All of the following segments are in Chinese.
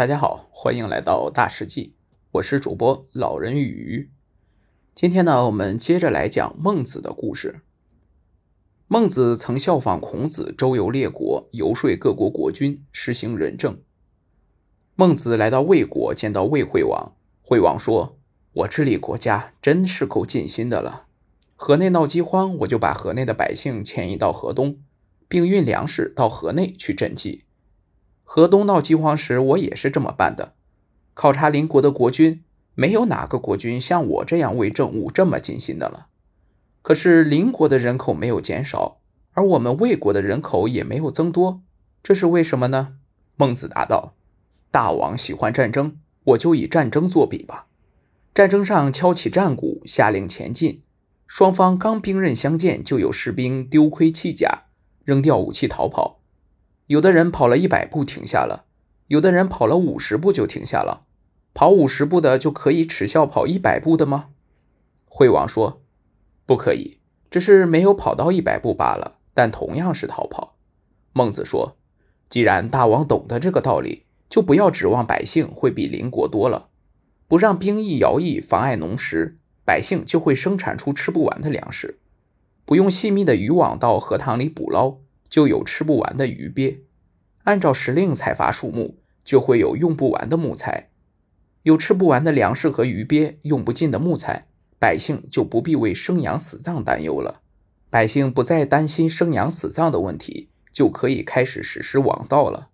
大家好，欢迎来到大世纪，我是主播老人与鱼。今天呢，我们接着来讲孟子的故事。孟子曾效仿孔子周游列国，游说各国国君实行仁政。孟子来到魏国，见到魏惠王，惠王说：“我治理国家真是够尽心的了。河内闹饥荒，我就把河内的百姓迁移到河东，并运粮食到河内去赈济。”河东闹饥荒时，我也是这么办的。考察邻国的国君，没有哪个国君像我这样为政务这么尽心的了。可是邻国的人口没有减少，而我们魏国的人口也没有增多，这是为什么呢？孟子答道：“大王喜欢战争，我就以战争作比吧。战争上敲起战鼓，下令前进，双方刚兵刃相见，就有士兵丢盔弃甲，扔掉武器逃跑。”有的人跑了一百步停下了，有的人跑了五十步就停下了。跑五十步的就可以耻笑跑一百步的吗？惠王说：“不可以，只是没有跑到一百步罢了，但同样是逃跑。”孟子说：“既然大王懂得这个道理，就不要指望百姓会比邻国多了。不让兵役徭役妨碍农时，百姓就会生产出吃不完的粮食。不用细密的渔网到河塘里捕捞。”就有吃不完的鱼鳖，按照时令采伐树木，就会有用不完的木材，有吃不完的粮食和鱼鳖，用不尽的木材，百姓就不必为生养死葬担忧了。百姓不再担心生养死葬的问题，就可以开始实施王道了。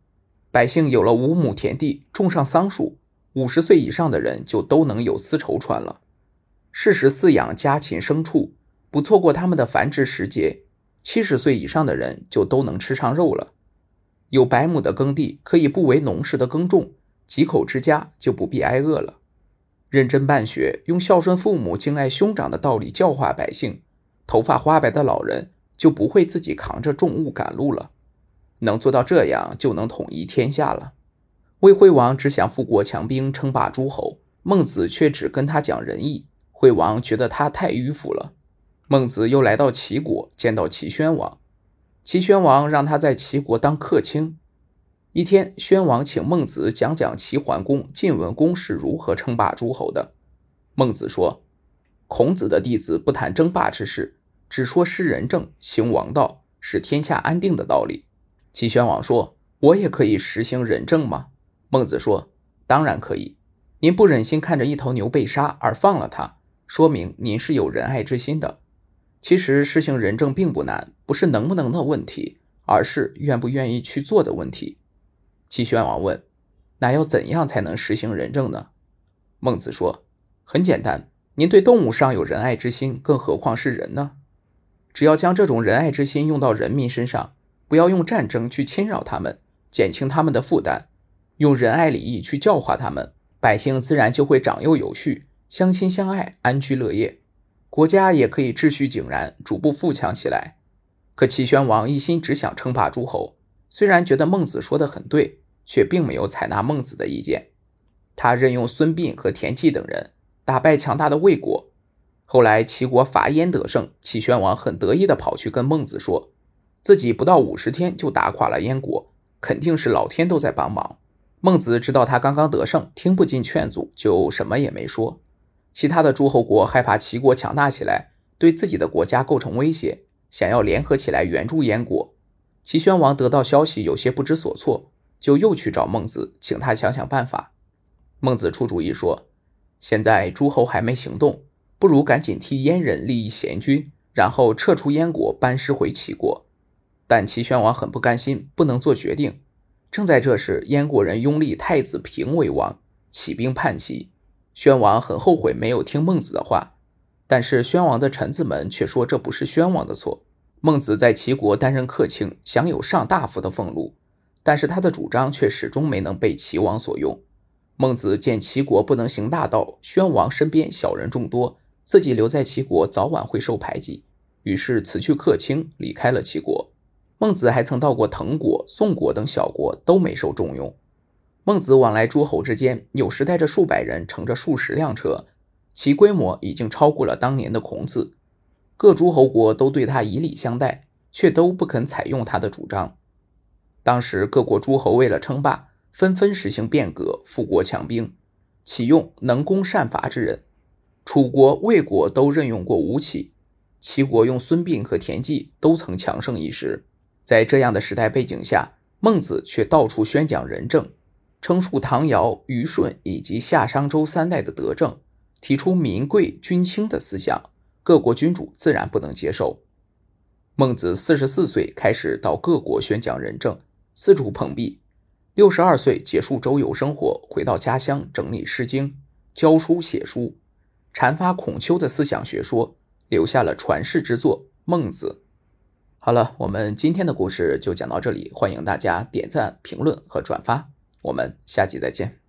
百姓有了五亩田地，种上桑树，五十岁以上的人就都能有丝绸穿了。适时饲养家禽牲畜，不错过他们的繁殖时节。七十岁以上的人就都能吃上肉了。有百亩的耕地，可以不为农事的耕种，几口之家就不必挨饿了。认真办学，用孝顺父母、敬爱兄长的道理教化百姓，头发花白的老人就不会自己扛着重物赶路了。能做到这样，就能统一天下了。魏惠王只想富国强兵，称霸诸侯，孟子却只跟他讲仁义。惠王觉得他太迂腐了。孟子又来到齐国，见到齐宣王。齐宣王让他在齐国当客卿。一天，宣王请孟子讲讲齐桓公、晋文公是如何称霸诸侯的。孟子说：“孔子的弟子不谈争霸之事，只说施仁政、行王道、使天下安定的道理。”齐宣王说：“我也可以实行仁政吗？”孟子说：“当然可以。您不忍心看着一头牛被杀而放了它，说明您是有仁爱之心的。”其实实行仁政并不难，不是能不能的问题，而是愿不愿意去做的问题。齐宣王问：“那要怎样才能实行仁政呢？”孟子说：“很简单，您对动物尚有仁爱之心，更何况是人呢？只要将这种仁爱之心用到人民身上，不要用战争去侵扰他们，减轻他们的负担，用仁爱礼义去教化他们，百姓自然就会长幼有序，相亲相爱，安居乐业。”国家也可以秩序井然，逐步富强起来。可齐宣王一心只想称霸诸侯，虽然觉得孟子说的很对，却并没有采纳孟子的意见。他任用孙膑和田忌等人，打败强大的魏国。后来齐国伐燕得胜，齐宣王很得意地跑去跟孟子说，自己不到五十天就打垮了燕国，肯定是老天都在帮忙。孟子知道他刚刚得胜，听不进劝阻，就什么也没说。其他的诸侯国害怕齐国强大起来，对自己的国家构成威胁，想要联合起来援助燕国。齐宣王得到消息，有些不知所措，就又去找孟子，请他想想办法。孟子出主意说：“现在诸侯还没行动，不如赶紧替燕人立一贤君，然后撤出燕国，班师回齐国。”但齐宣王很不甘心，不能做决定。正在这时，燕国人拥立太子平为王，起兵叛齐。宣王很后悔没有听孟子的话，但是宣王的臣子们却说这不是宣王的错。孟子在齐国担任客卿，享有上大夫的俸禄，但是他的主张却始终没能被齐王所用。孟子见齐国不能行大道，宣王身边小人众多，自己留在齐国早晚会受排挤，于是辞去客卿，离开了齐国。孟子还曾到过滕国、宋国等小国，都没受重用。孟子往来诸侯之间，有时带着数百人，乘着数十辆车，其规模已经超过了当年的孔子。各诸侯国都对他以礼相待，却都不肯采用他的主张。当时各国诸侯为了称霸，纷纷实行变革，富国强兵，启用能攻善伐之人。楚国、魏国都任用过吴起，齐国用孙膑和田忌都曾强盛一时。在这样的时代背景下，孟子却到处宣讲仁政，称述唐尧、虞舜以及夏商周三代的德政，提出民贵君轻的思想，各国君主自然不能接受。孟子四十四岁开始到各国宣讲仁政，四处碰壁。六十二岁结束周游生活，回到家乡整理《诗经》，教书写书，阐发孔丘的思想学说，留下了传世之作《孟子》。好了，我们今天的故事就讲到这里，欢迎大家点赞、评论和转发，我们下集再见。